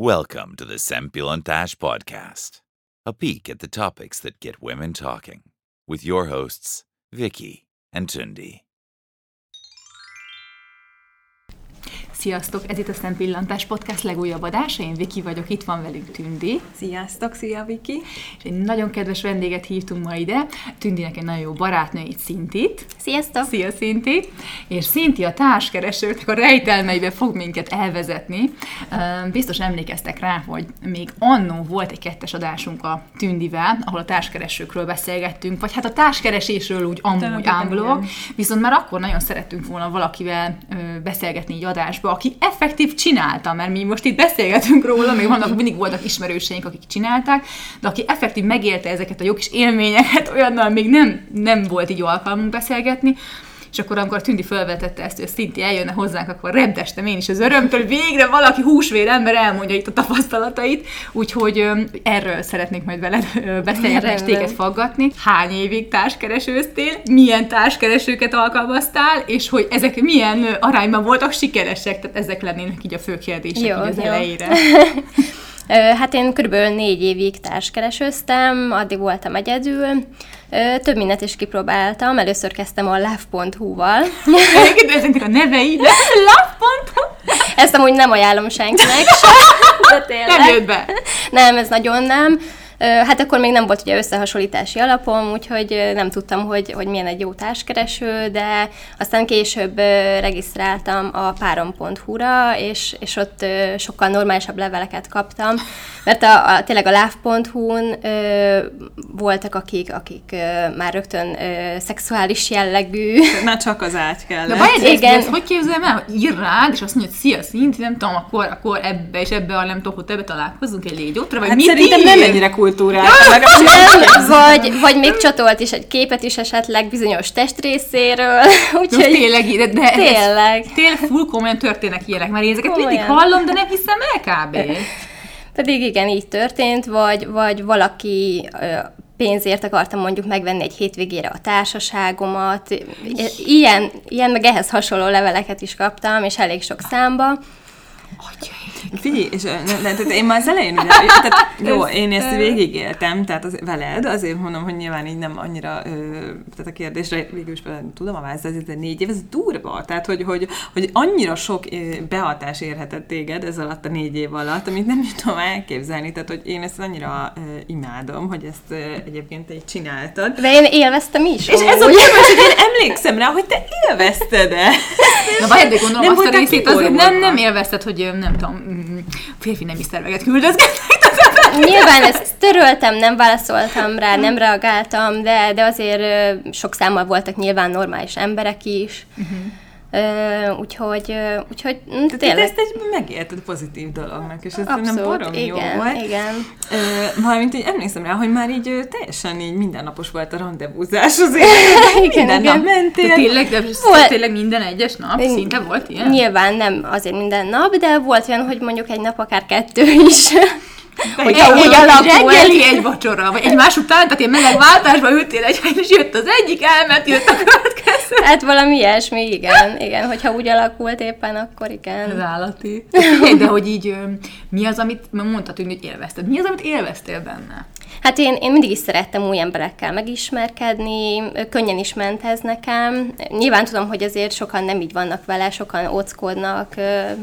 Welcome to the Sempilontash podcast, a peek at the topics that get women talking, with your hosts, Vicky and Tundi. Sziasztok! Ez itt a Szempillantás Podcast legújabb adása. Én Viki vagyok, itt van velünk Tündi. Sziasztok, szia Viki! És egy nagyon kedves vendéget hívtunk ma ide. Tündinek egy nagyon jó barátnőjét, Szintit. Sziasztok! Szia, Szinti! És Szinti a társkeresőknek a rejtelmeibe fog minket elvezetni. Biztos emlékeztek rá, hogy még annó volt egy kettes adásunk a Tündivel, ahol a társkeresőkről beszélgettünk, vagy hát a társkeresésről úgy amúgy ámblok, viszont már akkor nagyon szerettünk volna valakivel beszélgetni így adásba, aki effektív csinálta, mert mi most itt beszélgetünk róla, még vannak, mindig voltak ismerőseink, akik csinálták, de aki effektív megélte ezeket a jó kis élményeket, olyannal még nem, nem volt így alkalmunk beszélgetni, és akkor, amikor a Tündi felvetette ezt, hogy a Szinti eljönne hozzánk, akkor repdestem én is az örömtől, végre valaki húsvér ember elmondja itt a tapasztalatait, úgyhogy erről szeretnék majd veled beszélgetni és téged faggatni. Hány évig társkeresőztél, milyen társkeresőket alkalmaztál, és hogy ezek milyen arányban voltak sikeresek, tehát ezek lennének így a fő kérdések jó, így az jó. elejére. Hát én körülbelül négy évig társkeresőztem, addig voltam egyedül. Több mindent is kipróbáltam. Először kezdtem a love.hu-val. Ezeknek a nevei, de love.hu? Ezt amúgy nem ajánlom senkinek de tényleg. Nem jött be. Nem, ez nagyon nem. Hát akkor még nem volt ugye összehasonlítási alapom, úgyhogy nem tudtam, hogy, hogy milyen egy jó társkereső, de aztán később regisztráltam a párom.hu-ra, és, és ott sokkal normálisabb leveleket kaptam, mert a, a, tényleg a love.hu-n voltak, akik, akik már rögtön szexuális jellegű. Már csak az ágy kell. De vagy igen. Ezt, hogy képzelem el, hogy ír rád, és azt mondja, hogy szia, szint, nem tudom, akkor, akkor ebbe és ebbe a nem tudom, hogy ebbe találkozunk egy légyótra, vagy hát mit szerintem ír? nem ennyire cool kultúrát. Nem, vagy, vagy még csatolt is egy képet is esetleg bizonyos testrészéről. Úgyhogy tényleg, de, de tényleg. tényleg full komolyan történnek ilyenek, mert én ezeket komolyan. mindig hallom, de nem hiszem el kb. Pedig igen, így történt, vagy, vagy valaki pénzért akartam mondjuk megvenni egy hétvégére a társaságomat. Ilyen, ilyen meg ehhez hasonló leveleket is kaptam, és elég sok számba. Atyai. Figyelj, és ne, ne, tehát én már az elején, ugye, tehát, jó, én ezt végigéltem, tehát az, veled, azért mondom, hogy nyilván így nem annyira, ö, tehát a kérdésre végül is tudom a választ, ez négy év, ez durva, tehát hogy, hogy, hogy annyira sok behatás érhetett téged ez alatt a négy év alatt, amit nem is tudom elképzelni, tehát hogy én ezt annyira ö, imádom, hogy ezt ö, egyébként te így csináltad. De én élveztem is. És ez a kérdés, hogy én emlékszem rá, hogy te élvezted-e. Na, de gondolom nem azt a részét azért nem, nem élvezted, hogy nem tudom, férfi nemi szerveket küldözgetnek. Nyilván ezt töröltem, nem válaszoltam rá, nem reagáltam, de, de azért sok számmal voltak nyilván normális emberek is. Uh-huh. Uh, úgyhogy, uh, úgyhogy Tehát tényleg. ezt egy megélted pozitív dolognak, és ez Abszolút, nem barom igen, jó volt. igen. Uh, valamint így emlékszem rá, hogy már így teljesen így mindennapos volt a rendezvúzás azért. igen, minden igen. nap mentél. De tényleg, de volt, tényleg minden egyes nap? Szinte volt ilyen? Nyilván nem azért minden nap, de volt olyan, hogy mondjuk egy nap akár kettő is. Hogy egy, úgy alakul. Reggeli, egy vacsora, vagy egymás után, tehát ilyen meleg váltásban ültél egy és jött az egyik, elment, jött a következő. Hát valami ilyesmi, igen, igen, hogyha úgy alakult éppen, akkor igen. Ez állati. De hogy így, mi az, amit mondtad, hogy élvezted? Mi az, amit élveztél benne? Hát én, én mindig is szerettem új emberekkel megismerkedni, könnyen is ment ez nekem. Nyilván tudom, hogy azért sokan nem így vannak vele, sokan óckodnak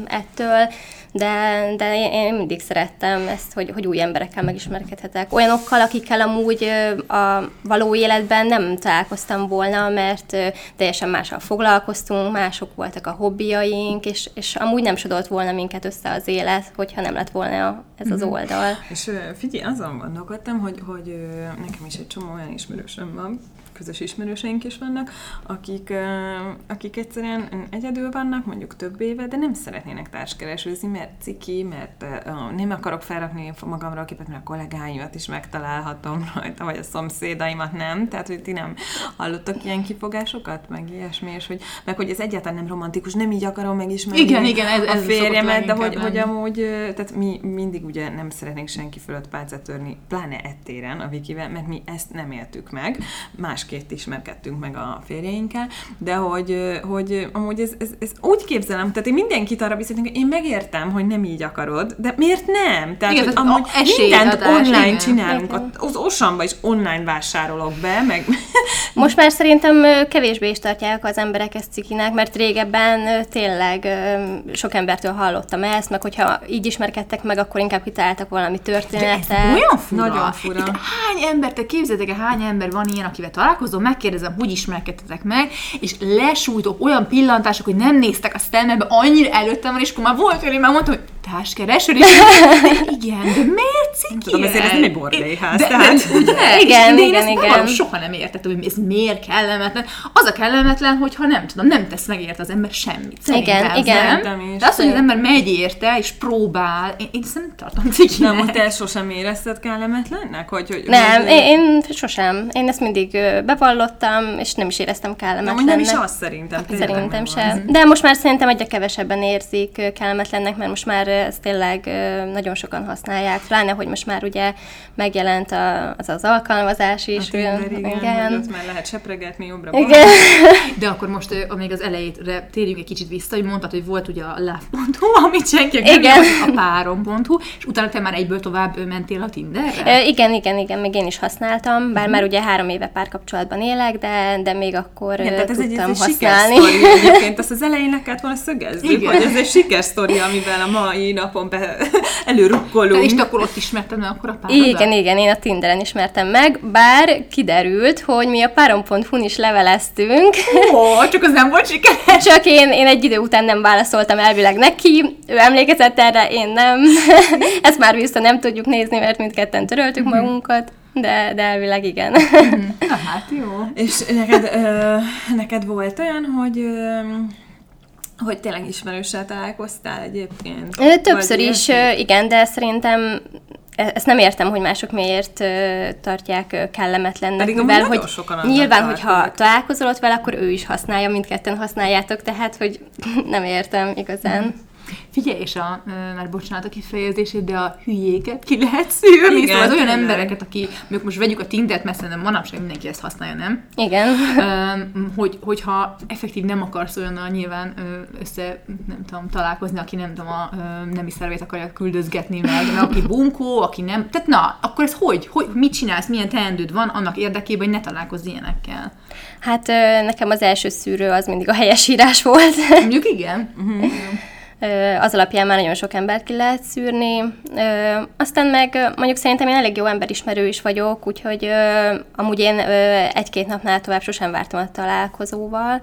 ettől, de, de én mindig szerettem ezt, hogy, hogy új emberekkel megismerkedhetek. Olyanokkal, akikkel amúgy a való életben nem találkoztam volna, mert teljesen mással foglalkoztunk, mások voltak a hobbiaink, és, és amúgy nem sodolt volna minket össze az élet, hogyha nem lett volna ez az mhm. oldal. És figyelj, azon gondolkodtam, hogy, hogy nekem is egy csomó olyan ismerősöm van, közös ismerőseink is vannak, akik, akik egyszerűen egyedül vannak, mondjuk több éve, de nem szeretnének társkeresőzni, mert ciki, mert nem akarok felrakni magamra a képet, mert a kollégáimat is megtalálhatom rajta, vagy a szomszédaimat nem. Tehát, hogy ti nem hallottak ilyen kifogásokat, meg ilyesmi, és hogy, meg hogy ez egyáltalán nem romantikus, nem így akarom megismerni igen, igen, ez, ez a férjemet, de hogy, hogy amúgy, tehát mi mindig ugye nem szeretnénk senki fölött pálcát törni, pláne ettéren a Vikivel, mert mi ezt nem éltük meg. Más másként ismerkedtünk meg a férjeinkkel, de hogy, hogy amúgy ez, ez, ez úgy képzelem, tehát én mindenkit arra bizonyítom, hogy én megértem, hogy nem így akarod, de miért nem? Tehát, Igen, hogy amúgy a esélyadás, mindent online igen. csinálunk, az Osamba is online vásárolok be, meg Most már szerintem kevésbé is tartják az emberek ezt cikinek, mert régebben tényleg sok embertől hallottam ezt, meg hogyha így ismerkedtek meg, akkor inkább kitaláltak valami De ez történetet. olyan fura. Nagyon fura. Itt hány ember, te képzeljétek el, hány ember van ilyen, akivel találkozom, megkérdezem, hogy ismerkedtetek meg, és lesújtok olyan pillantások, hogy nem néztek a szemembe, annyira előttem van, és akkor már volt olyan, hogy már mondtam, hogy társkereső, és igen, de miért ciki tudom, ezért ez nem egy bordélyház, De, tehát- de, ugye? Igen, de én igen, ezt igen. soha nem értettem, hogy ez miért kellemetlen. Az a kellemetlen, hogyha nem tudom, nem tesz meg érte az ember semmit. Szerintem, Igen, igen. Nem? Is. De az, hogy az ember megy érte, és próbál, én, én ezt nem tartom cikinek. nem, hogy te sosem érezted kellemetlennek? Hogy, hogy, Nem, hogy, én, én sosem. Én ezt mindig bevallottam, és nem is éreztem nem, kellemetlennek. hogy nem is az szerintem. tényleg Szerintem nem sem. az. De most már szerintem egyre kevesebben érzik kellemetlennek, mert most már ezt tényleg nagyon sokan használják. Pláne, hogy most már ugye megjelent a, az az alkalmazás is. A ö, igen, igen. ott már lehet sepregetni jobbra Igen. De akkor most ö, még az elejére térjünk egy kicsit vissza, hogy mondtad, hogy volt ugye a love.hu, amit senki nem Igen. jön, a párom.hu, és utána te már egyből tovább mentél a Tinderre? Igen, igen, igen, még én is használtam, bár már ugye három éve párkapcsolatban élek, de, de még akkor Igen, tehát ez egy, tudtam ez egy használni. sikersztori egyébként, azt az elején le kellett volna szögezzük, Igen. hogy ez egy sikersztori, amivel a mai napon be előrukkolunk. És akkor ott ismerted meg akkor a párodat? Igen, igen, én a Tinderen ismertem meg, bár kiderült, hogy mi a párom.hu-n is leveleztünk, Ó, csak az nem volt sikeres. csak én, én egy idő után nem válaszoltam elvileg neki, ő emlékezett erre, én nem. Ezt már vissza nem tudjuk nézni, mert mindketten töröltük magunkat, de, de elvileg igen. Na hát jó. És neked, ö, neked volt olyan, hogy ö, hogy tényleg ismerőssel találkoztál egyébként? Ö, Többször Vagy is, ö, igen, de szerintem e- ezt nem értem, hogy mások miért ö, tartják kellemetlennek, Pedig mivel hogy sokan nyilván, hogyha találkozol ott vele, akkor ő is használja, mindketten használjátok, tehát hogy nem értem igazán. Figyelj, és a, már bocsánat a kifejezését, de a hülyéket ki lehet szűrni, Igen, szóval az olyan tényleg. embereket, aki, mondjuk most vegyük a Tindert, mert szerintem manapság mindenki ezt használja, nem? Igen. Hogy, hogyha effektív nem akarsz olyannal nyilván össze, nem tudom, találkozni, aki nem tudom, a nemi szervét akarja küldözgetni meg, meg aki bunkó, aki nem, tehát na, akkor ez hogy? hogy mit csinálsz, milyen teendőd van annak érdekében, hogy ne találkozz ilyenekkel? Hát nekem az első szűrő az mindig a helyesírás volt. Mondjuk igen. Ö, az alapján már nagyon sok embert ki lehet szűrni. Aztán meg mondjuk szerintem én elég jó emberismerő is vagyok, úgyhogy amúgy én egy-két napnál tovább sosem vártam a találkozóval.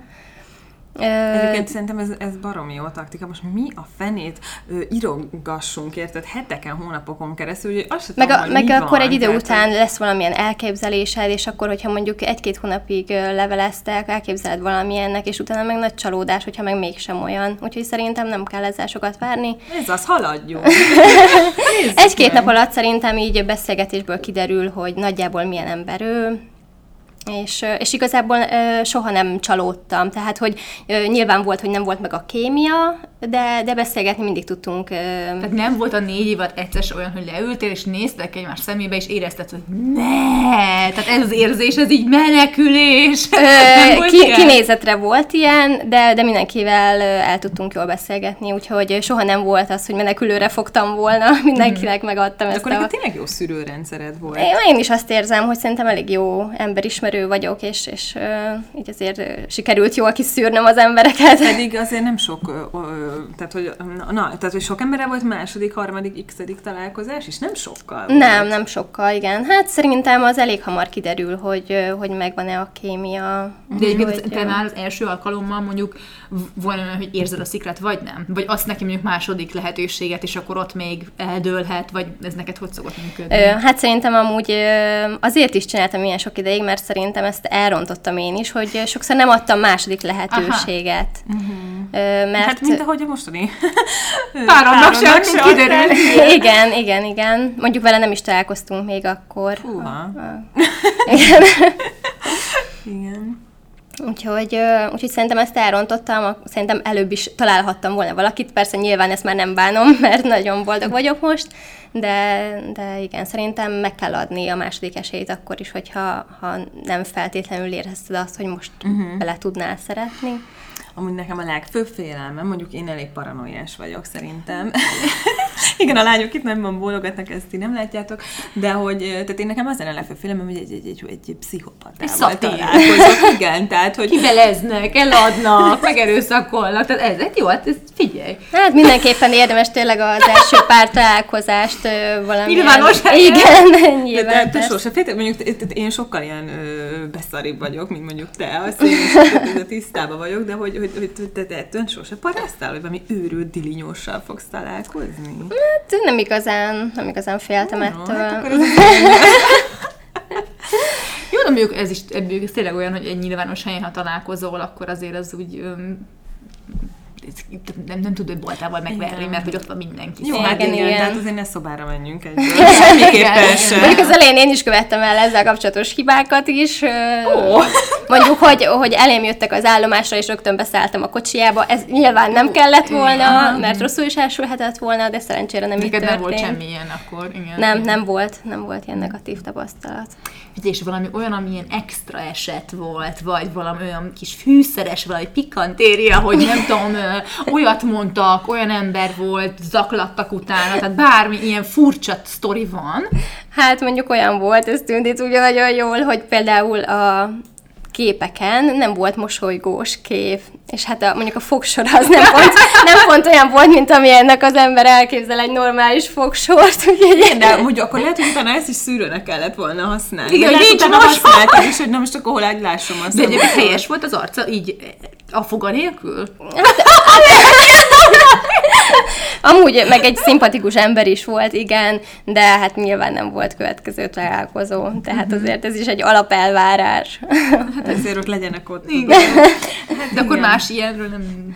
Egyébként szerintem ez, ez baromi jó taktika. Most mi a fenét ö, írogassunk, érted, heteken, hónapokon keresztül, hogy azt sem meg, tudom, a, meg akkor van, egy idő tehát, után lesz valamilyen elképzelésed, és akkor, hogyha mondjuk egy-két hónapig leveleztek, elképzeled valamilyennek, és utána meg nagy csalódás, hogyha meg mégsem olyan. Úgyhogy szerintem nem kell ezzel sokat várni. Ez az, haladjunk. Egy-két nap alatt szerintem így beszélgetésből kiderül, hogy nagyjából milyen ember ő, és, és igazából ö, soha nem csalódtam, tehát hogy ö, nyilván volt, hogy nem volt meg a kémia, de, de beszélgetni mindig tudtunk. Ö, Tehát nem volt a négy évad egyszer olyan, hogy leültél, és néztek egymás szemébe, és érezted, hogy ne, tehát ez az érzés, ez így menekülés. Ö, volt ki, ilyen? kinézetre volt ilyen, de, de mindenkivel el tudtunk jól beszélgetni, úgyhogy soha nem volt az, hogy menekülőre fogtam volna, mindenkinek megadtam ezt Akkor a... tényleg jó szűrőrendszered volt. Én, én is azt érzem, hogy szerintem elég jó emberismerő vagyok, és, és ö, így azért sikerült jól kiszűrnöm az embereket. Pedig azért nem sok, ö, ö, tehát hogy, na, tehát hogy sok emberre volt második, harmadik, x találkozás, és nem sokkal volt. Nem, nem sokkal, igen. Hát szerintem az elég hamar kiderül, hogy, hogy megvan-e a kémia. De egyébként te már az első alkalommal mondjuk van olyan, hogy érzed a szikrát, vagy nem? Vagy azt neki mondjuk második lehetőséget, és akkor ott még eldőlhet, vagy ez neked hogy szokott működni? Ö, hát szerintem amúgy ö, azért is csináltam ilyen sok ideig, mert szerintem ezt elrontottam én is, hogy sokszor nem adtam második lehetőséget. Ö, mert Hát mint ahogy a mostani Páromnak sem, mint se kiderül. igen, igen, igen. Mondjuk vele nem is találkoztunk még akkor. Húha. Igen. Igen. Úgyhogy, úgyhogy szerintem ezt elrontottam, szerintem előbb is találhattam volna valakit, persze nyilván ezt már nem bánom, mert nagyon boldog vagyok most, de, de igen, szerintem meg kell adni a második esélyt akkor is, hogyha ha nem feltétlenül érezted azt, hogy most uh-huh. bele tudnál szeretni. Amúgy nekem a legfőbb félelmem, mondjuk én elég paranoiás vagyok szerintem. Igen, a lányok itt nem van bólogatnak, ezt ti nem látjátok, de hogy, tehát én nekem az a legfőbb félelmem, hogy egy, egy, egy, egy, egy pszichopatával találkozok. Igen, tehát, hogy... Kibeleznek, eladnak, megerőszakolnak, tehát ez, egy jó, hát ez figyelj. Hát mindenképpen érdemes tényleg az első pár találkozást valami. Nyilvános Igen, nyilván. De, de sose féltek, mondjuk én sokkal ilyen ö, beszaribb vagyok, mint mondjuk te, azt én tisztában vagyok, de hogy, hogy, hogy te, te ettől sose paráztál, hogy valami őrült dilinyóssal fogsz találkozni? Hát nem igazán, nem igazán féltem no, ettől. Hát Jó, de mondjuk ez is ez tényleg olyan, hogy egy nyilvános helyen, ha találkozol, akkor azért az úgy öm, nem, nem tud, hogy boltával megverni, mert hogy ott van mindenki. Jó, hát igen, igen, igen, tehát azért ne szobára menjünk egy. Semmiképpen sem. Mondjuk az elején én is követtem el ezzel kapcsolatos hibákat is. Oh. Mondjuk, hogy, hogy elém jöttek az állomásra, és rögtön beszálltam a kocsiába. Ez nyilván nem kellett volna, mert rosszul is elsülhetett volna, de szerencsére nem Neked így történt. nem volt semmilyen akkor. Igen. Nem, nem volt, nem volt ilyen negatív tapasztalat. És valami olyan, amilyen extra eset volt, vagy valami olyan kis fűszeres, vagy pikantéria, hogy nem tudom, olyat mondtak, olyan ember volt, zaklattak utána, tehát bármi ilyen furcsa sztori van. Hát mondjuk olyan volt, ez tűnt ugye nagyon jól, hogy például a képeken nem volt mosolygós kép, és hát a, mondjuk a fogsor az nem pont, nem pont olyan volt, mint ami ennek az ember elképzel egy normális fogsort. Igen, de hogy akkor lehet, hogy utána ezt is szűrőnek kellett volna használni. Igen, hogy nincs használtam is, hogy nem most akkor hol lássam azt. De egyébként helyes volt az arca, így a foga nélkül? Hát, Amúgy meg egy szimpatikus ember is volt, igen, de hát nyilván nem volt következő találkozó, tehát mhm. azért ez is egy alapelvárás. Hát ezért ott legyenek ott. Igen. Hát de akkor más ilyenről nem...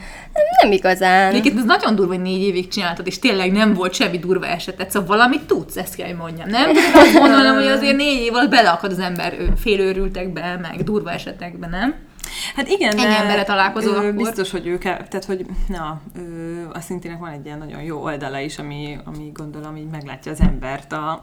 Nem igazán. Egyébként ez nagyon durva, hogy négy évig csináltad, és tényleg nem volt semmi durva esetet, szóval valamit tudsz, ezt kell, mondjam. Nem azt mondanom, hogy azért négy év alatt beleakad az ember félőrültekbe, meg durva esetekbe, nem? Hát igen, Ennyi emberre találkozol akkor. Biztos, hogy ők, tehát hogy na, ő, a szintinek van egy ilyen nagyon jó oldala is, ami, ami gondolom így meglátja az embert a,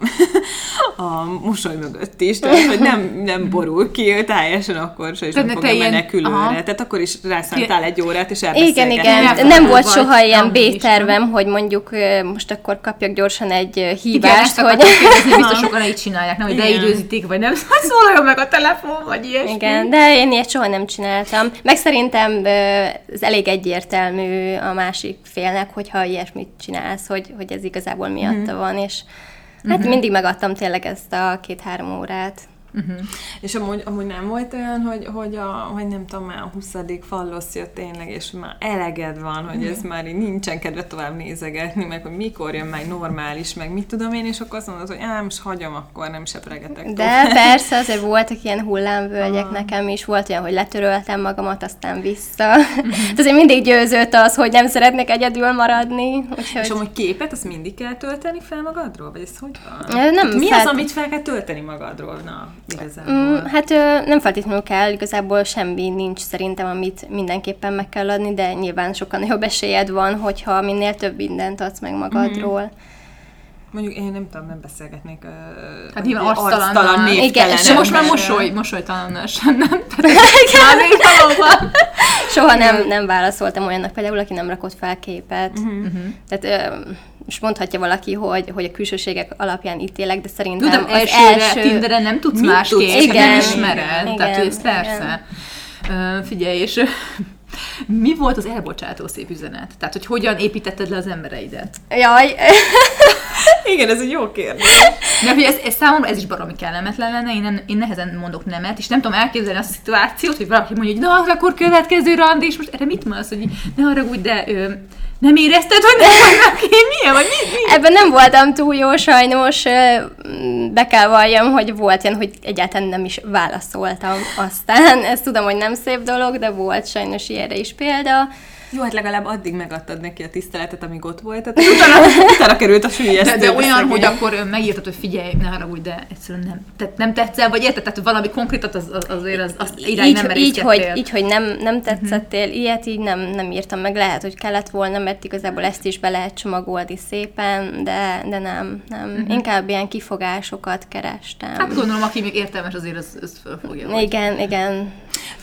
a mosoly mögött is, tehát hogy nem, nem borul ki teljesen akkor se, és nem fogja menekülőre. Tehát akkor is rászántál egy órát, és Igen, igen. Nem volt soha ilyen B-tervem, hogy mondjuk most akkor kapjak gyorsan egy hívást, igen, hogy... Kérdezni, biztos sokan így csinálják, nem, hogy beidőzítik, vagy nem szóljon meg a telefon, vagy ilyesmi. Igen, de én ilyet soha nem csináltam. Meg szerintem ez elég egyértelmű a másik félnek, hogyha ilyesmit csinálsz, hogy, hogy ez igazából miatta mm. van, és hát mm-hmm. mindig megadtam tényleg ezt a két-három órát. Uh-huh. És amúgy, amúgy nem volt olyan, hogy, hogy, a, hogy nem tudom, már a 20. fallosz jött tényleg, és már eleged van, hogy ez már így nincsen kedve tovább nézegetni, meg hogy mikor jön meg normális, meg mit tudom én, és akkor azt mondod, hogy ám, most hagyom, akkor nem sepregetek De persze, azért voltak ilyen hullámvölgyek ah. nekem is, volt olyan, hogy letöröltem magamat, aztán vissza. Uh-huh. azért mindig győzött az, hogy nem szeretnék egyedül maradni. Úgyhogy... És amúgy képet, azt mindig kell tölteni fel magadról? Vagy ez hogy van? Nem, mi fel... az, amit fel kell tölteni magadról? Na igazából? Mm, hát nem feltétlenül kell, igazából semmi nincs szerintem, amit mindenképpen meg kell adni, de nyilván sokkal nagyobb esélyed van, hogyha minél több mindent adsz meg magadról. Mm-hmm. Mondjuk én nem tudom, nem beszélgetnék uh, hát nyilván arctalan, arctalan Igen, és most már mosoly, mosolytalan sem, nem? Tehát Soha nem, nem válaszoltam olyannak például, aki nem rakott fel képet. Uh-huh. Tehát uh, és mondhatja valaki, hogy, hogy a külsőségek alapján ítélek, de szerintem Tudom, az első... Tinderen nem tudsz másképp, igen, nem ismered, igen, tehát ez persze. Igen. Uh, figyelj, és mi volt az elbocsátó szép üzenet? Tehát, hogy hogyan építetted le az embereidet? Jaj. Igen, ez egy jó kérdés. De hogy ez, ez számomra ez is baromi kellemetlen lenne, én, én nehezen mondok nemet, és nem tudom elképzelni azt a szituációt, hogy valaki mondja, hogy na, akkor következő randi, és most erre mit mondasz, hogy ne haragudj, de ő, nem érezted, hogy nem vannak milyen, vagy mi, mi? Ebben nem voltam túl jó, sajnos. Be kell valljam, hogy volt ilyen, hogy egyáltalán nem is válaszoltam aztán. Ezt tudom, hogy nem szép dolog, de volt sajnos ilyenre is példa. Jó, hát legalább addig megadtad neki a tiszteletet, amíg ott volt, tehát utána, utána került a sülyeztő. De, de olyan, hogy akkor megírtad, hogy figyelj, ne haragudj, de egyszerűen nem, tehát nem tetszel, vagy érted, tehát valami konkrétat az, az, azért az, az irány így, nem így, hogy, így, hogy nem, nem tetszettél, uh-huh. ilyet így nem, nem írtam meg. Lehet, hogy kellett volna, mert igazából ezt is be lehet csomagolni szépen, de, de nem, nem. Uh-huh. Inkább ilyen kifogásokat kerestem. Hát gondolom, aki még értelmes, azért az, az fölfogja. igen, igen.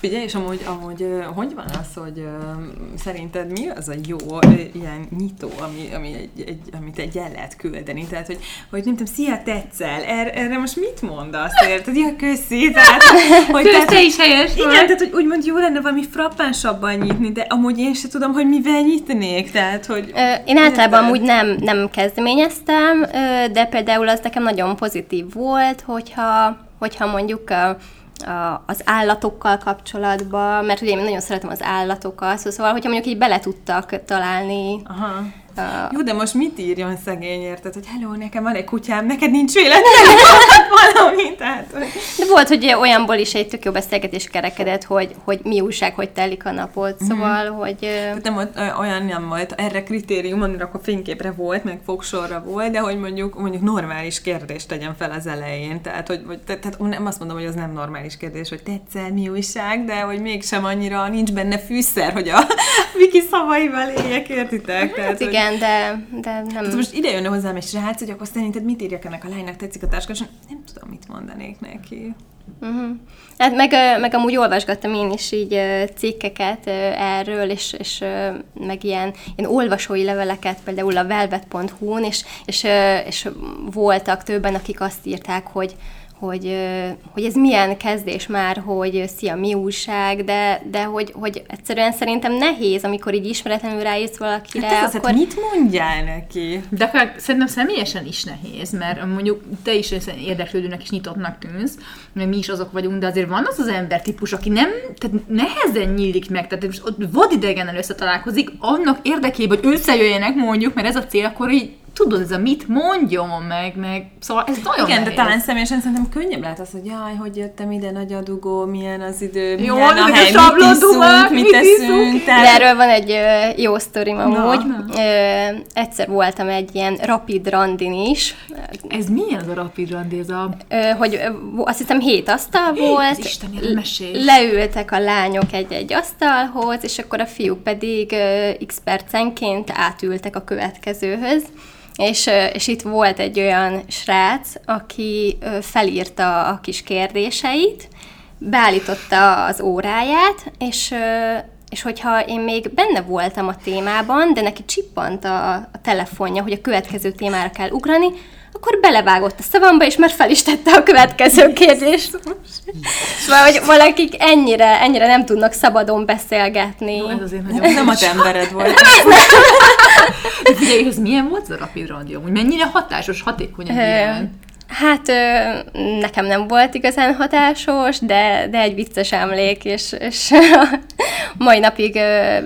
Figyelj, és amúgy, amúgy hogy van az, hogy szerinted mi az a jó ilyen nyitó, ami, ami egy, egy, amit egy el lehet küldeni? Tehát, hogy, hogy nem tudom, szia, tetszel, erre, erre most mit mondasz, érted? Ja, köszi, tehát, hogy, Kösz, te is helyes igen, vagy. tehát, hogy úgymond jó lenne valami frappánsabban nyitni, de amúgy én se tudom, hogy mivel nyitnék, tehát, hogy... Ö, Én általában amúgy nem, nem kezdeményeztem, de például az nekem nagyon pozitív volt, hogyha, hogyha mondjuk a, az állatokkal kapcsolatban, mert ugye én nagyon szeretem az állatokat, szóval, hogyha mondjuk így bele tudtak találni Aha. A, Jó, de most mit írjon szegény, érted? Hogy hello, nekem van egy kutyám, neked nincs véletlen, valami, tehát... hogy- De volt, hogy olyanból is egy tök jó beszélgetés kerekedett, hogy, hogy mi újság, hogy telik a napot, szóval, hogy... ö, Tehát nem volt, olyan nem volt, erre kritérium, mondjuk akkor fényképre volt, meg fogsorra volt, de hogy mondjuk, mondjuk normális kérdést tegyen fel az elején. Tehát, hogy, vagy, te- tehát nem azt mondom, hogy az nem normális kérdés, hogy tetszel, mi újság, de hogy mégsem annyira nincs benne fűszer, hogy a Viki szavaival éljek, értitek? Tehát, Hát hogy- igen, de, de nem... Tehát most ide jönne hozzám egy srác, hogy akkor szerinted mit írjak ennek a lánynak, tetszik a táska, és nem tudom, mit mondanék neki. Uh-huh. Hát meg, meg amúgy olvasgattam én is így cikkeket erről, és, és meg ilyen, ilyen olvasói leveleket, például a velvet.hu-n, és, és, és voltak többen, akik azt írták, hogy hogy, hogy ez milyen kezdés már, hogy szia, mi újság, de, de hogy, hogy egyszerűen szerintem nehéz, amikor így ismeretlenül ráírsz valakire, Hát ez az, akkor... hát mit mondjál neki? De akár szerintem személyesen is nehéz, mert mondjuk te is érdeklődőnek és nyitottnak tűnsz, mert mi is azok vagyunk, de azért van az az ember típus, aki nem, tehát nehezen nyílik meg, tehát most ott vadidegennel összetalálkozik, annak érdekében, hogy összejöjjenek mondjuk, mert ez a cél, akkor így tudod, ez a mit mondjon meg, meg, szóval ez nagyon Igen, de nehéz. talán személyesen szerintem könnyebb lehet az, hogy jaj, hogy jöttem ide, nagy a dugó, milyen az idő, Jó, milyen a ezek a hely, mit iszunk, mit mit eszünk. Tehát, De erről van egy ö, jó sztorim amúgy. Na. Ö, egyszer voltam egy ilyen rapid randin is, Ez milyen az a rapid randi, ez a... ö, hogy ö, azt hiszem hét asztal volt, az Isten, leültek a lányok egy-egy asztalhoz, és akkor a fiúk pedig ö, x percenként átültek a következőhöz. És, és itt volt egy olyan srác, aki felírta a kis kérdéseit, beállította az óráját, és, és hogyha én még benne voltam a témában, de neki csippant a, a telefonja, hogy a következő témára kell ugrani, akkor belevágott a szavamba, és már fel is tette a következő kérdést. Szóval, hogy valakik ennyire, ennyire nem tudnak szabadon beszélgetni. Jó, ez azért nagyon nem, nem a te embered volt. De figyelj, ez milyen volt ez a rapid? Amúgy mennyire hatásos, hatékony egy ilyen? Hát nekem nem volt igazán hatásos, de, de egy vicces emlék, és, és mai napig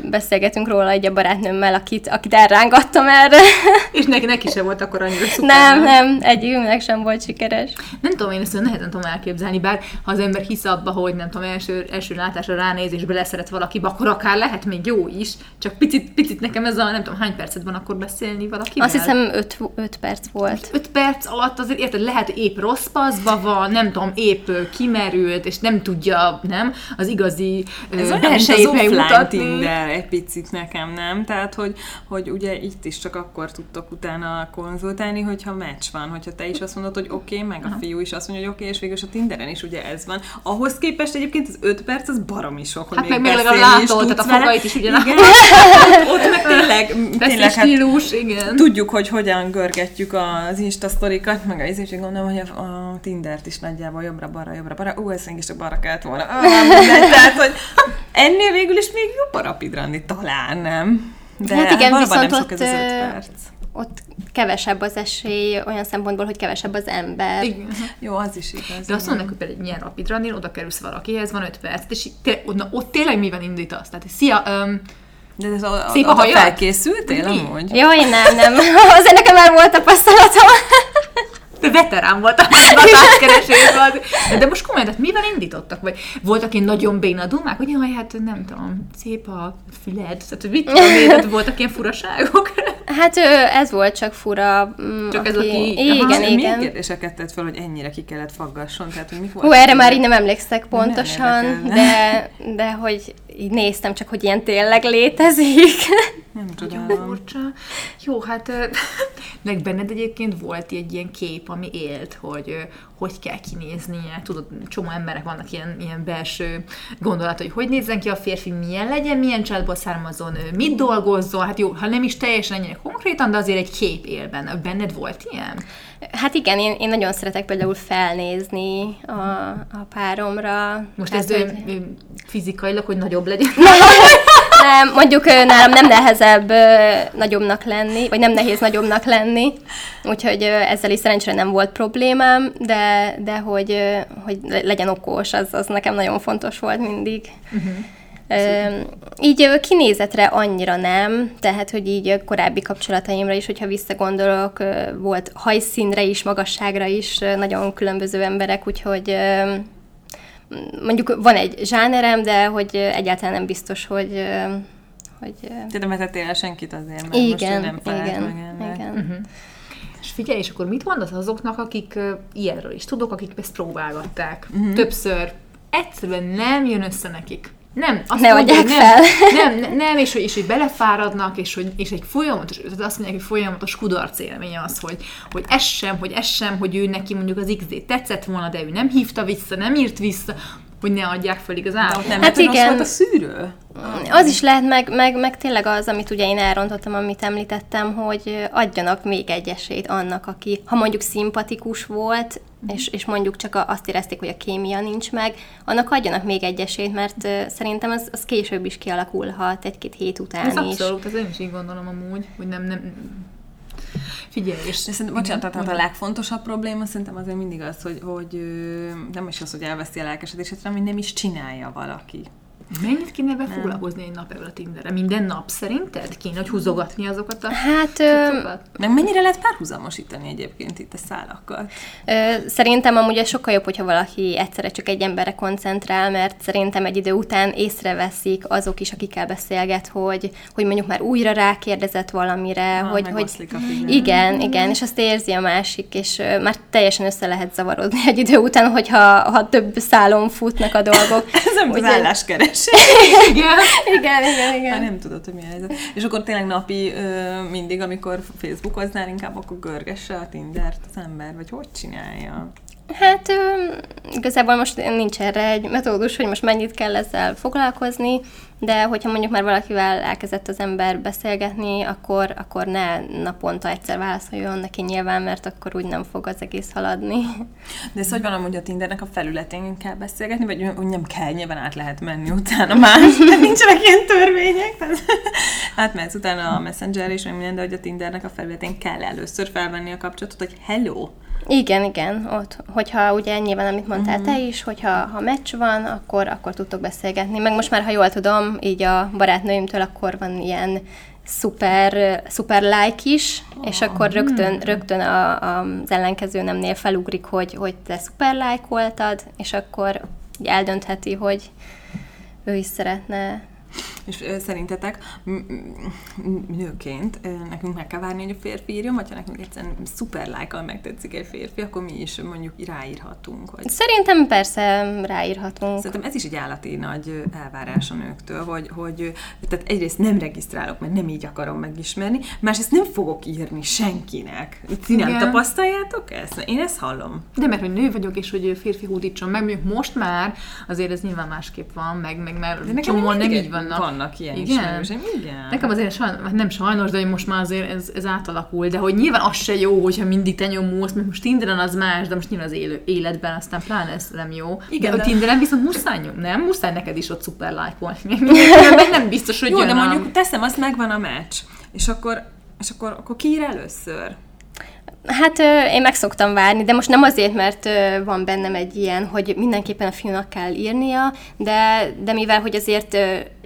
beszélgetünk róla egy a barátnőmmel, akit, akit elrángattam erre. És neki, neki sem volt akkor annyira szuper. Nem, nem, egyikünknek sem volt sikeres. Nem tudom, én ezt nehezen tudom elképzelni, bár ha az ember hisz abba, hogy nem tudom, első, első látásra ránéz és beleszeret valakibe, akkor akár lehet még jó is, csak picit, picit nekem ez a, nem tudom, hány percet van akkor beszélni valakivel? Azt hiszem 5 perc volt. 5 perc alatt azért érted, lehet, épp rossz paszba van, nem tudom, épp kimerült, és nem tudja, nem, az igazi Ez olyan, mint az offline. Tinder egy picit nekem, nem? Tehát, hogy, hogy ugye itt is csak akkor tudtok utána konzultálni, hogyha meccs van, hogyha te is azt mondod, hogy oké, okay, meg a fiú is azt mondja, hogy oké, okay, és végül a Tinderen is ugye ez van. Ahhoz képest egyébként az öt perc az baromi sok, hogy Hát meg még legalább látod, tehát a fogait is ugye Igen, ott meg tényleg, tényleg hát stílus, igen. tudjuk, hogy hogyan görgetjük az Insta sztorikat, meg a izés, és gondolom, hogy a, a Tindert is nagyjából jobbra-balra, jobbra-balra. Ú, ez mégis csak balra kellett volna. Ah, mindegy, tehát, hogy ennél végül is még jobb a rapid randi, talán nem. De Hát igen, viszont nem sok ott, ez az öt perc. Ott kevesebb az esély olyan szempontból, hogy kevesebb az ember. igen. Jó, az is igaz. De azt mondják, hogy például egy ilyen rapid randin oda kerülsz valakihez, van 5 perc, és té- na, ott tényleg mivel indítasz? Tehát, szia, um, De ez a, Szép a oda hajad? felkészültél amúgy? Jaj, nem, nem. Azért nekem már volt tapasztalatom. Te veterán volt a hatáskeresésben. De most komolyan, tehát mivel indítottak? Vagy voltak ilyen nagyon béna dumák, hogy jaj, hát nem tudom, szép a füled, tehát mit tudom én, tehát voltak ilyen furaságok. Hát ez volt csak fura. mm, Csak ez, aki- Igen, Aha, Milyen igen. kérdéseket tett fel, hogy ennyire ki kellett faggasson? Tehát, hogy mik Hú, voltak erre ilyen- már így nem emlékszek pontosan, érdekelne. de, de hogy így néztem csak, hogy ilyen tényleg létezik. Nem tudom. furcsa. Jó, hát meg benned egyébként volt egy ilyen kép, ami élt, hogy hogy kell kinéznie. Tudod, csomó emberek vannak ilyen, ilyen belső gondolat, hogy hogy nézzen ki a férfi, milyen legyen, milyen családból származon, mit dolgozzon. Hát jó, ha nem is teljesen ennyire konkrétan, de azért egy kép él benne. Benned volt ilyen? Hát igen, én, én nagyon szeretek például felnézni a, a páromra. Most Tehát, ez hogy- fizikailag, hogy nagyobb legyen. Nem, mondjuk nálam nem nehezebb nagyobbnak lenni, vagy nem nehéz nagyobbnak lenni, úgyhogy ezzel is szerencsére nem volt problémám, de, de hogy, hogy le- legyen okos, az, az nekem nagyon fontos volt mindig. Uh-huh. Így ö, kinézetre annyira nem, tehát, hogy így korábbi kapcsolataimra is, hogyha visszagondolok, volt hajszínre is, magasságra is nagyon különböző emberek, úgyhogy mondjuk van egy zsánerem, de hogy egyáltalán nem biztos, hogy, hogy Te nem vetettél el senkit azért, mert most igen, nem felelt igen, meg igen. Mhm. És figyelj, és akkor mit mondasz azoknak, akik uh, ilyenről is tudok, akik ezt próbálgatták Mhm. többször, egyszerűen nem jön össze nekik. Nem, azt Ne mondja, adják hogy fel. Nem, nem, nem és, hogy, és hogy belefáradnak, és, hogy, és egy folyamatos, tehát azt mondják, hogy folyamatos kudarc élménye az, hogy, hogy ez sem, hogy ez sem, hogy ő neki mondjuk az XD tetszett volna, de ő nem hívta vissza, nem írt vissza, hogy ne adják fel ott nem Hát hát igen. volt a szűrő? Az is lehet, meg, meg, meg tényleg az, amit ugye én elrontottam, amit említettem, hogy adjanak még egy esélyt annak, aki, ha mondjuk szimpatikus volt, és, és mondjuk csak a, azt érezték, hogy a kémia nincs meg, annak adjanak még egy esélyt, mert szerintem az, az később is kialakulhat, egy-két hét után Ez is. abszolút, ez én is így gondolom amúgy, hogy nem, nem, Figyelj, és... De szerintem, bocsánat, tehát a legfontosabb probléma szerintem azért mindig az, hogy, hogy nem is az, hogy elveszi a lelkesedését, hanem hogy nem is csinálja valaki. Mennyit kéne foglalkozni egy nap ebből a Tinderre? Minden nap szerinted? Kéne, hogy húzogatni azokat a Hát ö, cuccokat? Meg mennyire lehet párhuzamosítani egyébként itt a szálakat? Ö, Szerintem amúgy ez sokkal jobb, hogyha valaki egyszerre csak egy emberre koncentrál, mert szerintem egy idő után észreveszik azok is, akikkel beszélget, hogy, hogy mondjuk már újra rákérdezett valamire, Ah, hogy, hogy a figyelem. igen, igen, és azt érzi a másik, és már teljesen össze lehet zavarodni egy idő után, hogyha ha több szálon futnak a dolgok. Ez nem az álláskeresés. Igen. Igen, igen, Hát igen. nem tudod, hogy mi helyzet. És akkor tényleg napi ö, mindig, amikor Facebookoznál, inkább akkor görgesse a Tindert az ember, vagy hogy csinálja? Hát ö, igazából most nincs erre egy metódus, hogy most mennyit kell ezzel foglalkozni, de hogyha mondjuk már valakivel elkezdett az ember beszélgetni, akkor, akkor ne naponta egyszer válaszoljon neki nyilván, mert akkor úgy nem fog az egész haladni. De ez hogy van amúgy a Tindernek a felületén kell beszélgetni, vagy hogy nem kell, nyilván át lehet menni utána más, de nincsenek ilyen törvények. Tehát átmehetsz utána a Messenger és minden, de hogy a Tindernek a felületén kell először felvenni a kapcsolatot, hogy hello, Igen, igen, ott, hogyha ugye nyilván, amit mondtál uh-huh. te is, hogyha ha meccs van, akkor, akkor tudtok beszélgetni. Meg most már, ha jól tudom, így a barátnőimtől, akkor van ilyen szuper, szuper like is, és akkor rögtön, rögtön a, a, az ellenkező nemnél felugrik, hogy, hogy te szuper like voltad, és akkor eldöntheti, hogy ő is szeretne És ö, szerintetek nőként nekünk meg kell várni, hogy a férfi írjon, vagy ha nekünk egyszerűen szuper lájkkal megtetszik egy férfi, akkor mi is mondjuk ráírhatunk. Vagy... Szerintem persze ráírhatunk. Szerintem ez is egy állati nagy elvárás a nőktől, hogy, hogy tehát egyrészt nem regisztrálok, mert nem így akarom megismerni, másrészt nem fogok írni senkinek. Ti nem Igen. tapasztaljátok ezt? Én ezt hallom. De mert hogy nő vagyok, és hogy férfi hódítson meg, mondjuk most már azért ez nyilván másképp van, meg, meg már De nekem csomóan nem így vannak. Vannak ilyen Igen? ismerőseim. Igen. Nekem azért sajnos, hát nem sajnos, de most már azért ez, ez átalakul, de hogy nyilván az se jó, hogyha mindig te nyomulsz, mert most Tinderen az más, de most nyilván az élő életben aztán pláne ez nem jó. Igen, de, de- a Tinderen viszont muszáj nyom, nem? Muszáj neked is ott szuper like. Még meg nem biztos, hogy Jó, de a- mondjuk teszem, azt megvan a meccs, és akkor, és akkor, akkor ki ír először? Hát én meg szoktam várni, de most nem azért, mert van bennem egy ilyen, hogy mindenképpen a fiúnak kell írnia, de, de mivel, hogy azért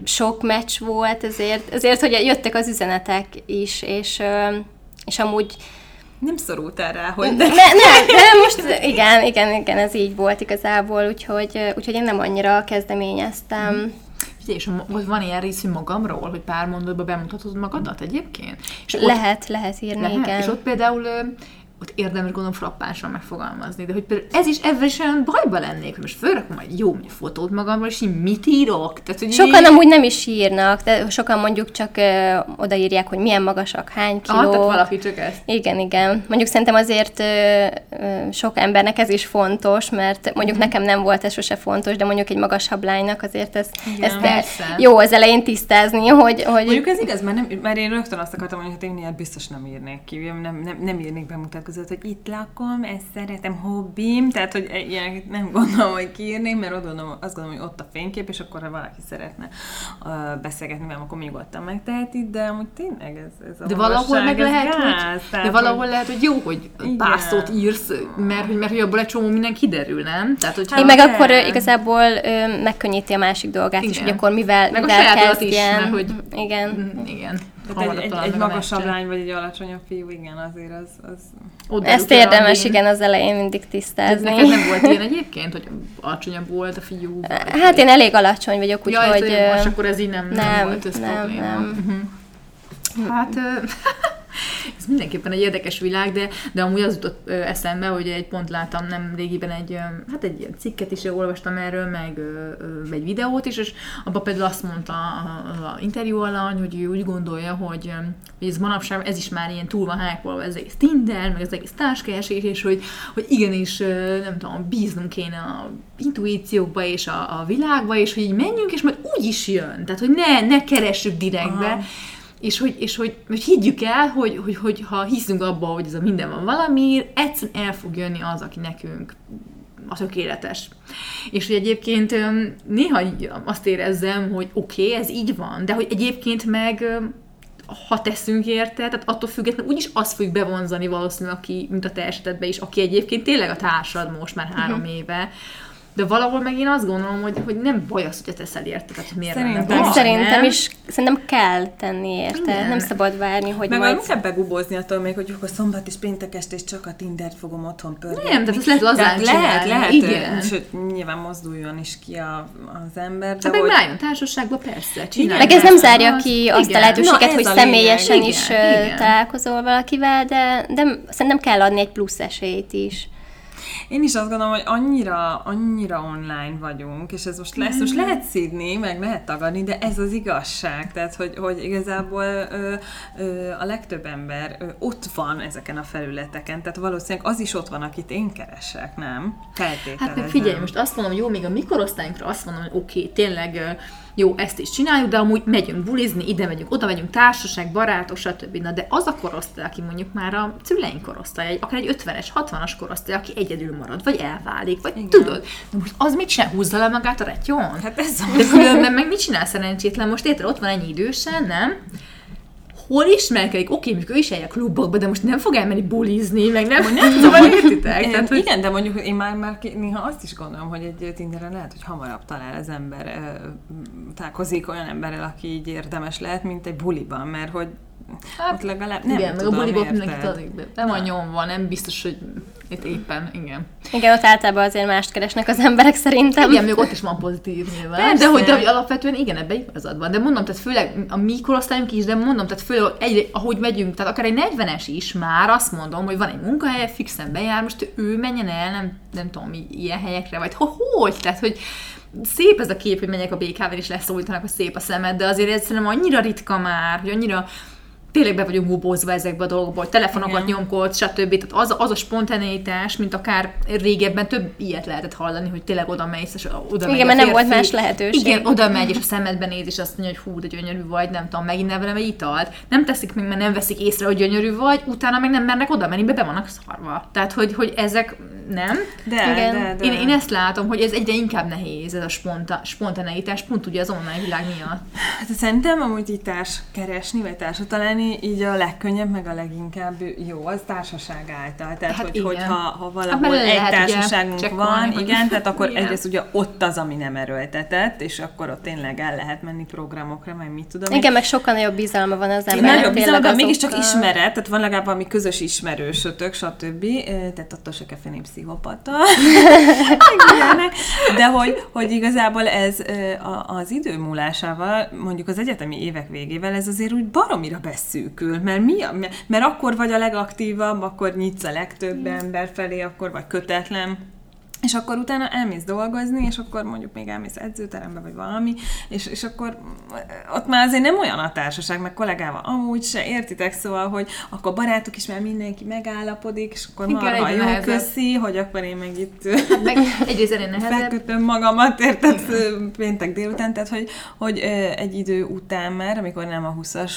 sok meccs volt, ezért, ezért, hogy jöttek az üzenetek is, és, és amúgy Nem szorultál rá, hogy ne, nem, de most igen, igen, igen, ez így volt igazából, úgyhogy, úgyhogy én nem annyira kezdeményeztem. Figyelj, és vagy van ilyen rész hogy magamról, hogy pár mondatban bemutatod magadat egyébként? És ott- Lehet, lehet írni, lehet, igen. És ott például ott érdemes gondolom frappánsan megfogalmazni, de hogy például ez is ebben is olyan bajba lennék, hogy most fölrakom majd jó mondjuk fotót magamról, és így mit írok? Tehát, hogy Sokan így... amúgy nem is írnak, de sokan mondjuk csak ö, odaírják, hogy milyen magasak, hány kiló. Ah, tehát valaki csak ezt. Igen, igen. Mondjuk szerintem azért ö, ö, sok embernek ez is fontos, mert mondjuk Mhm. nekem nem volt ez sose fontos, de mondjuk egy magasabb lánynak azért ez, ezt e- persze. jó az elején tisztázni, hogy, hogy Mondjuk ez igaz, mert, nem, mert én rögtön azt akartam hogy hát én ilyet biztos nem írnék ki, nem, nem, nem írnék bemutatkozót, hogy itt lakom, ezt szeretem, hobbim, tehát hogy ilyen nem gondolom, hogy kiírnék, mert ott gondolom, azt gondolom, hogy ott a fénykép, és akkor ha valaki szeretne uh, beszélgetni velem, akkor nyugodtan megteheti, de amúgy tényleg ez, ez a De valahol meg lehet, gáz, hogy, tehát, de valahol hogy- lehet, hogy jó, hogy Igen. pár szót írsz, mert, hogy- mert hogy abból egy csomó minden kiderül, nem? Tehát, hogy Én meg Hát, akkor igazából ö, megkönnyíti a másik dolgát is, Igen. hogy akkor mivel, Meg a mivel is, kezdjen. mert hogy- Igen. Mm, igen. Hamarabb egy, egy, egy magasabb lány, vagy egy alacsonyabb fiú, igen, azért az, az Ott Ezt érdemes, igen, az elején mindig Ez tisztázni. neked nem volt ilyen egyébként, hogy alacsonyabb volt a fiú? Vagy Hát én elég alacsony vagyok, úgyhogy... Jaj, ö, most akkor ez így nem, nem, nem, volt ez nem, probléma. nem. Uh-huh. Hát ö, ez mindenképpen egy érdekes világ, de, de amúgy az jutott eszembe, hogy egy pont láttam nem régiben egy, hát egy ilyen cikket is olvastam erről, meg egy videót is, és abban például azt mondta a, a interjú alany, hogy ő úgy gondolja, hogy, hogy ez manapság ez is már ilyen túl van hype ez egész Tinder, meg az egész társkeresés, és hogy, hogy igenis, nem tudom, bíznunk kéne a intuíciókba és a, a világba, és hogy így menjünk, és majd úgy is jön. Tehát, hogy ne, ne keressük direktbe. Aha. És hogy, és hogy, hogy higgyük el, hogy, hogy, hogy ha hiszünk abba, hogy ez a minden van valamiért, egyszerűen el fog jönni az, aki nekünk a tökéletes. És hogy egyébként néha azt érezzem, hogy oké, okay, ez így van, de hogy egyébként meg ha teszünk érte, tehát attól függetlenül úgyis azt fogjuk bevonzani valószínűleg, aki, mint a te esetedben is, aki egyébként tényleg a társad most már három éve. De valahol meg én azt gondolom, hogy, hogy nem baj az, hogy teszel érte, tehát hogy miért lenne Szerintem baj, Szerintem nem? is, szerintem kell tenni érte. Igen. Nem szabad várni, hogy Meg majd... majd... inkább begubozni attól még, hogy akkor szombat és péntek este és csak a Tindert fogom otthon pörgetni. Nem, tehát ezt lehet lazán Tehát lehet, lehet, igen. sőt, nyilván mozduljon is ki a, az ember, de Hát meg hogy... rájön társaságba, persze, csinálj. Meg ez nem zárja ki azt a lehetőséget, hogy személyesen Igen, is találkozol valakivel, de, de szerintem kell adni egy plusz esélyt is. Én is azt gondolom, hogy annyira, annyira online vagyunk, és ez most lesz, most lehet szídni, meg lehet tagadni, de ez az igazság. Tehát, hogy, hogy igazából ö, ö, a legtöbb ember ö, ott van ezeken a felületeken, tehát valószínűleg az is ott van, akit én keresek, nem? Feltételezem. Hát meg figyelj, most azt mondom, jó, még a mi korosztályunkra azt mondom, hogy oké, okay, tényleg jó, ezt is csináljuk, de amúgy megyünk bulizni, ide megyünk, oda megyünk, társaság, barátok, stb. Na, de az a korosztály, aki mondjuk már a szüleink korosztály, akár egy 50-es, 60-as korosztály, aki egyedül marad, vagy elválik, vagy Igen. tudod, de most az mit csinál? Húzza le magát a retyon? Hát ez De különben meg mit csinál szerencsétlen? Most érted, ott van ennyi idősen, nem? Hol ismerkedik? Oké, mikor ő is eljár klubokba, de most nem fog elmenni bulizni, meg nem, nem tudom, értitek? Tehát, hogy Igen, de mondjuk én már, már néha azt is gondolom, hogy egy Tinderen lehet, hogy hamarabb talál az ember, találkozik olyan emberrel, aki így érdemes lehet, mint egy buliban, mert hogy Hát, ott legalább nem igen, meg a tudom, buliból érted? mindenki tanik, de nem a nyomva, nem biztos, hogy itt éppen, igen. Igen, ott általában azért mást keresnek az emberek szerintem. Igen, még ott is van pozitív nyilván. Persze. De hogy, de hogy alapvetően igen, ebben igazad van. De mondom, tehát főleg a mi korosztályunk is, de mondom, tehát főleg egyre, ahogy megyünk, tehát akár egy 40-es is már azt mondom, hogy van egy munkahelye, fixen bejár, most ő menjen el, nem, nem tudom, ilyen helyekre, vagy hogy, hogy? Tehát, hogy szép ez a kép, hogy menjek a BKV-n és leszólítanak, hogy szép a szemed, de azért ez szerintem annyira ritka már, hogy annyira tényleg be vagyunk gubózva ezekbe a dolgokba, hogy telefonokat Igen. nyomkod, stb. Tehát az, az a spontaneitás, mint akár régebben több ilyet lehetett hallani, hogy tényleg oda mész, és oda Igen, mert nem volt más lehetőség. Igen, oda megy, és a szemedbe néz, és azt mondja, hogy hú, de gyönyörű vagy, nem tudom, megint ne velem egy italt. Nem teszik meg, mert nem veszik észre, hogy gyönyörű vagy, utána meg nem mernek oda menni, be, be vannak szarva. Tehát, hogy, hogy ezek nem? De, Igen. de, de. Én, én ezt látom, hogy ez egyre inkább nehéz, ez a sponta, spontaneitás, pont ugye az online világ miatt. Hát szerintem amúgy így társ keresni, vagy társat találni, így a legkönnyebb, meg a leginkább jó, az társaság által. Tehát, Hát hát hogy, igen. hogyha ha Hát valahol mert egy ugye társaságunk csekkolni, van, hogy igen, tehát akkor milyen. egyrészt ugye ott az, ami nem erőltetett, és akkor ott tényleg el lehet menni programokra, meg mit tudom én. Igen, meg sokkal nagyobb bizalma van az Én embernek. nagyobb tényleg bizalomban, mégiscsak ismeret, tehát van legalább valami közös ismerősötök, stb. Eh, Tehát attól se kell félni pszichopata. De hogy, hogy igazából ez az idő múlásával, mondjuk az egyetemi évek végével, ez azért úgy baromira beszűkül, mert, mi a, mert akkor vagy a legaktívabb, akkor nyitsz a legtöbb ember felé, akkor vagy kötetlen, és akkor utána elmész dolgozni, és akkor mondjuk még elmész edzőterembe, vagy valami, és, és akkor ott már azért nem olyan a társaság, meg kollégával amúgy se, értitek, szóval, hogy akkor barátok is már mindenki megállapodik, és akkor Igen, marha jó, nehezebb. köszi, hogy akkor én meg itt Meg egyrészt ennél nehezebb. felkötöm magamat, érted, péntek délután, tehát hogy, hogy ö, egy idő után már, amikor nem a 20-as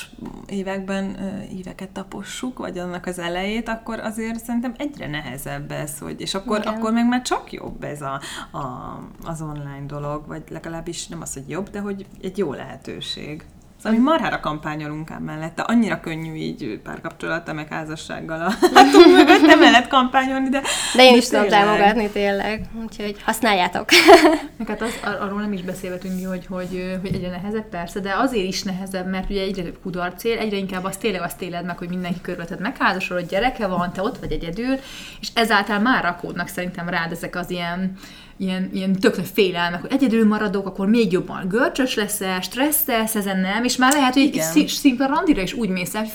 években éveket tapossuk, vagy annak az elejét, akkor azért szerintem egyre nehezebb ez, hogy, és akkor, Igen. akkor meg már csak jobb ez a, a, az online dolog, vagy legalábbis nem az, hogy jobb, de hogy egy jó lehetőség. Szóval mi marhára kampányolunk ám mellette. Annyira könnyű így párkapcsolata, meg házassággal a hátunk mögött emellett kampányolni, de... De én de is tudom támogatni tényleg, úgyhogy használjátok. Meg hát az, ar- arról nem is beszélhetünk, hogy, hogy, hogy egyre nehezebb, persze, de azért is nehezebb, mert ugye egyre több kudarcél, egyre inkább azt tényleg azt éled meg, hogy mindenki körülötted megházasol, hogy gyereke van, te ott vagy egyedül, és ezáltal már rakódnak szerintem rád ezek az ilyen, ilyen, ilyen tök nagy félelmek, hogy egyedül maradok, akkor még jobban görcsös leszel, stresszelsz ezen nem, és már lehet, hogy egy kis szimplán randira is úgy mész el,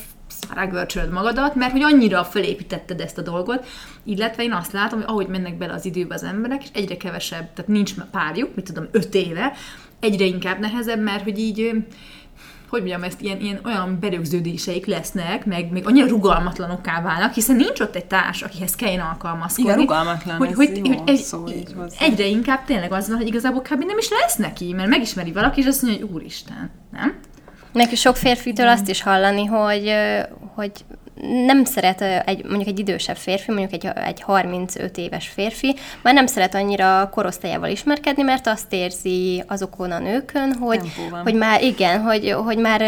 rágörcsölöd magadat, mert hogy annyira fölépítetted ezt a dolgot, illetve én azt látom, hogy ahogy mennek bele az időbe az emberek, és egyre kevesebb, tehát nincs párjuk, mit tudom, öt éve, egyre inkább nehezebb, mert hogy így hogy mondjam, ezt ilyen, ilyen olyan berögződéseik lesznek, meg még annyira rugalmatlanokká válnak, hiszen nincs ott egy társ, akihez kelljen alkalmazkodni. Igen, rugalmatlan, hogy, ez hogy, jó hogy egy, szó így hozzá. egyre inkább tényleg az van, hogy igazából kb. nem is lesz neki, mert megismeri valaki, és azt mondja, hogy úristen, nem? Neki sok férfitől azt is hallani, hogy, hogy nem szeret egy, mondjuk egy idősebb férfi, mondjuk egy, egy 35 éves férfi, már nem szeret annyira korosztályával ismerkedni, mert azt érzi azokon a nőkön, hogy, hogy már igen, hogy, hogy már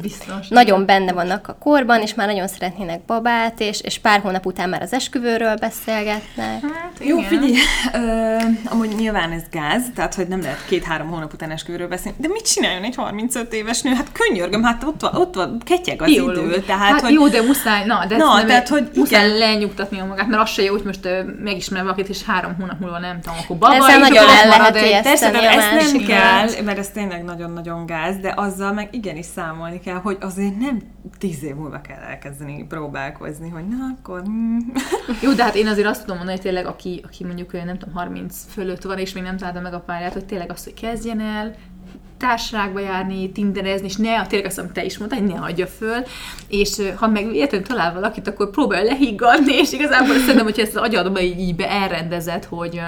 biztos. nagyon benne vannak a korban, és már nagyon szeretnének babát, és, és pár hónap után már az esküvőről beszélgetnek. Hát, Jó, igen. figyelj, ö, amúgy nyilván ez gáz, tehát hogy nem lehet két-három hónap után esküvőről beszélni, de mit csináljon egy 35 éves nő? Hát könyörgöm, hát ott van, ott van ketyeg az Biológus. idő, tehát hát hogy... jó, de muszáj, na, de Na, tehát, hogy muszáj igen. lenyugtatnia magát, mert az se jó, hogy most megismer valakit, és három hónap múlva nem tudom, akkor baba, Ezzel nagyon el lehet egy-. Persze, de a ezt nem kell, mert ez tényleg nagyon-nagyon gáz, de azzal meg igenis számolni kell, hogy azért nem tíz év múlva kell elkezdeni próbálkozni, hogy na akkor... mm. Jó, de hát én azért azt tudom mondani, hogy tényleg, aki, aki mondjuk nem tudom, 30 fölött van, és még nem találta meg a pályát, hogy tényleg azt, hogy kezdjen el, társaságba járni, tinderezni, és ne, tényleg azt, te is mondtad, hogy ne hagyja föl, és ha meg érted talál valakit, akkor próbálj lehiggadni, és igazából szerintem, hogyha ezt az agyadba így, így be hogy,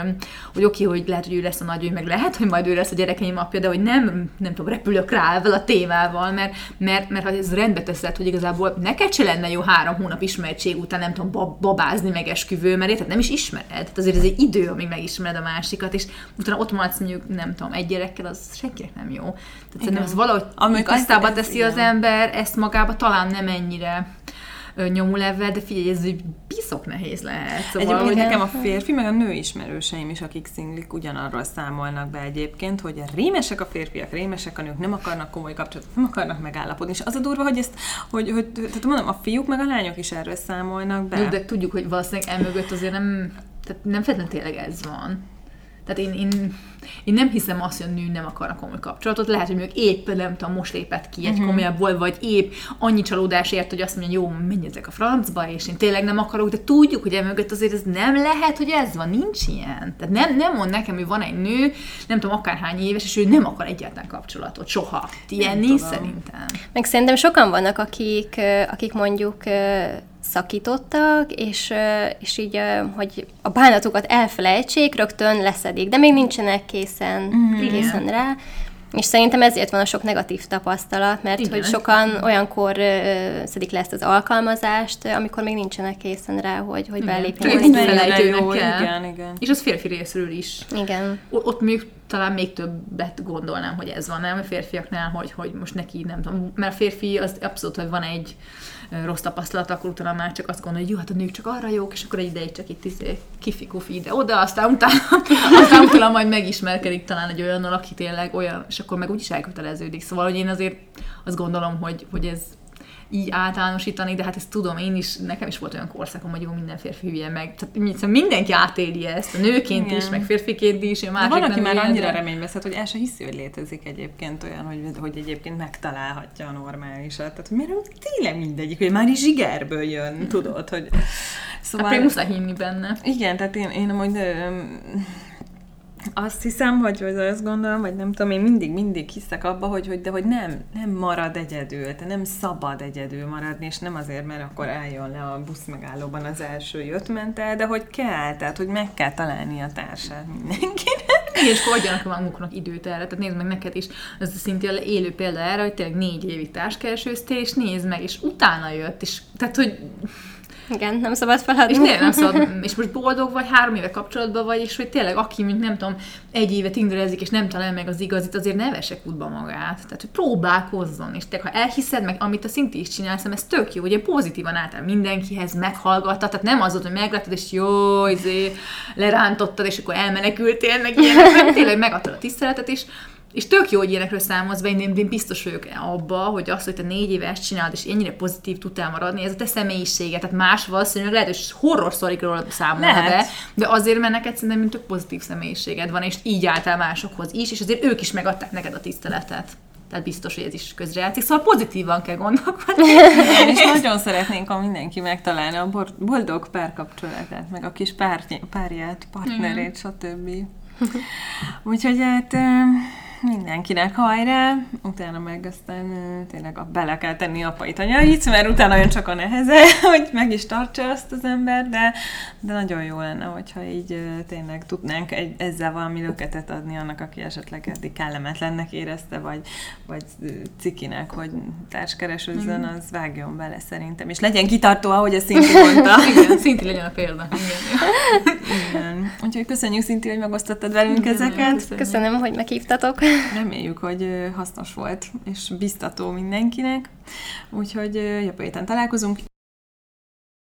hogy oké, hogy lehet, hogy ő lesz a nagy, ő meg lehet, hogy majd ő lesz a gyerekeim apja, de hogy nem, nem tudom, repülök rá ezzel a témával, mert, mert, mert ha ez rendbe teszed, hogy igazából neked se lenne jó három hónap ismertség után, nem tudom, bab- babázni meg esküvő, mert érted, nem is ismered. Tehát azért ez egy idő, amíg megismered a másikat, és utána ott maradsz mondjuk, nem tudom, egy gyerekkel, az senkinek nem jó. Tehát szerintem ez valahogy ezt- tisztába teszi az igen. ember, ezt magába talán nem ennyire nyomul ebben, de figyelj, ez piszok nehéz lehet. Szóval, Egyébként hogy nekem a férfi, meg a nő ismerőseim is, akik szinglik, ugyanarról számolnak be egyébként, hogy rémesek a férfiak, rémesek a nők, nem akarnak komoly kapcsolatot, nem akarnak megállapodni. És az a durva, hogy ezt, hogy, hogy tehát mondom, a fiúk meg a lányok is erről számolnak be. Jó, de tudjuk, hogy valószínűleg emögött azért nem, tehát nem feltétlenül tényleg ez van. Tehát én, én, én nem hiszem azt, hogy a nő nem akar komoly kapcsolatot. Lehet, hogy mondjuk épp, nem tudom, most lépett ki egy uh-huh. komolyabbból, vagy épp annyi csalódás ért, hogy azt mondja, jó, menjetek a francba, és én tényleg nem akarok, de tudjuk, hogy emögött azért ez nem lehet, hogy ez van, nincs ilyen. Tehát nem, nem mond nekem, hogy van egy nő, nem tudom, akárhány éves, és ő nem akar egyáltalán kapcsolatot, soha. Ilyen nincs szerintem. Meg szerintem sokan vannak, akik, akik mondjuk szakítottak, és, és így, hogy a bánatukat elfelejtsék, rögtön leszedik, de még nincsenek készen, mm-hmm. készen rá. És szerintem ezért van a sok negatív tapasztalat, mert Igen. hogy sokan olyankor ö, szedik le ezt az alkalmazást, amikor még nincsenek készen rá, hogy, hogy Igen. belépjenek. Jó, kell. Igen, igen. És az férfi részről is. Igen. O- Ott még talán még többet gondolnám, hogy ez van, nem? A férfiaknál, hogy, hogy most neki nem tudom, mert a férfi az abszolút, hogy van egy rossz tapasztalat, akkor utána már csak azt gondolja, hogy jó, hát a nők csak arra jók, és akkor egy ideig csak itt izé, kifi-kufi ide-oda, aztán utána, aztán utána majd megismerkedik talán egy olyannal, aki tényleg olyan, és akkor meg úgyis elköteleződik. Szóval, hogy én azért azt gondolom, hogy, hogy ez így általánosítani, de hát ezt tudom én is, nekem is volt olyan korszakom, hogy jó, minden férfi hülye meg. Tehát szóval mindenki átéli ezt, a nőként Igen. is, meg férfiként is, én De van, aki már annyira de- reményveszett, hogy el se hiszi, hogy létezik egyébként olyan, hogy, hogy egyébként megtalálhatja a normálisat. Tehát mert tényleg mindegyik, hogy már is zsigerből jön, tudod, hogy... Hát Szóval... pedig muszáj hinni benne. Igen, tehát én, én amúgy azt hiszem, hogy vagy azt gondolom, vagy nem tudom, én mindig, mindig hiszek abba, hogy, hogy de hogy nem, nem marad egyedül, te nem szabad egyedül maradni, és nem azért, mert akkor álljon le a busz megállóban az első jött ment el, de hogy kell, tehát hogy meg kell találni a társát mindenkinek. És akkor adjanak maguknak időt erre. Tehát nézd meg neked is, ez szintén élő példa erre, hogy tényleg négy évig társkeresőztél, és nézd meg, és utána jött, és tehát, hogy Igen, nem szabad feladni. És tényleg nem szabad, és most boldog vagy, három éve kapcsolatban vagy, és hogy tényleg aki, mint nem tudom, egy éve tinderezik, és nem talál meg az igazit, azért ne vesse kútba magát. Tehát, hogy próbálkozzon, és te, ha elhiszed meg, amit a szinti is csinálsz, ez tök jó, ugye pozitívan álltál mindenkihez, meghallgattad, tehát nem az volt, hogy megláttad, és jó, izé, lerántottad, és akkor elmenekültél, meg ilyenek, tényleg megadtad a tiszteletet, és és tök jó, hogy ilyenekről számolsz be, én, én biztos vagyok abba, hogy az, hogy te négy éve ezt csinálod, és ennyire pozitív tudtál maradni, ez a te személyiséget. Tehát más valószínűleg lehet, hogy horror szorikról számolna be, de azért, mert neked szerintem tök pozitív személyiséged van, és így álltál másokhoz is, és azért ők is megadták neked a tiszteletet. Tehát biztos, hogy ez is közrejátszik. Szóval pozitívan kell gondolkodni. És nagyon szeretnénk, ha mindenki megtalálna a boldog párkapcsolatát, meg a kis párját, partnerét, stb. Úgyhogy hát mindenkinek hajrá, utána meg aztán tényleg a bele kell tenni apait, anyait, mert utána jön csak a neheze, hogy meg is tartsa azt az ember, de, de nagyon jó lenne, hogyha így tényleg tudnánk egy, ezzel valami löketet adni annak, aki esetleg eddig kellemetlennek érezte, vagy, vagy cikinek, hogy társkeresőzzön, az vágjon bele szerintem. És legyen kitartó, ahogy a Szinti mondta. Igen, szinti legyen a példa. Igen. Igen. Úgyhogy köszönjük, Szinti, hogy megosztottad velünk ezeket. Köszönöm, hogy meghívtatok. Reméljük, hogy hasznos volt, és biztató mindenkinek. Úgyhogy jövő héten találkozunk.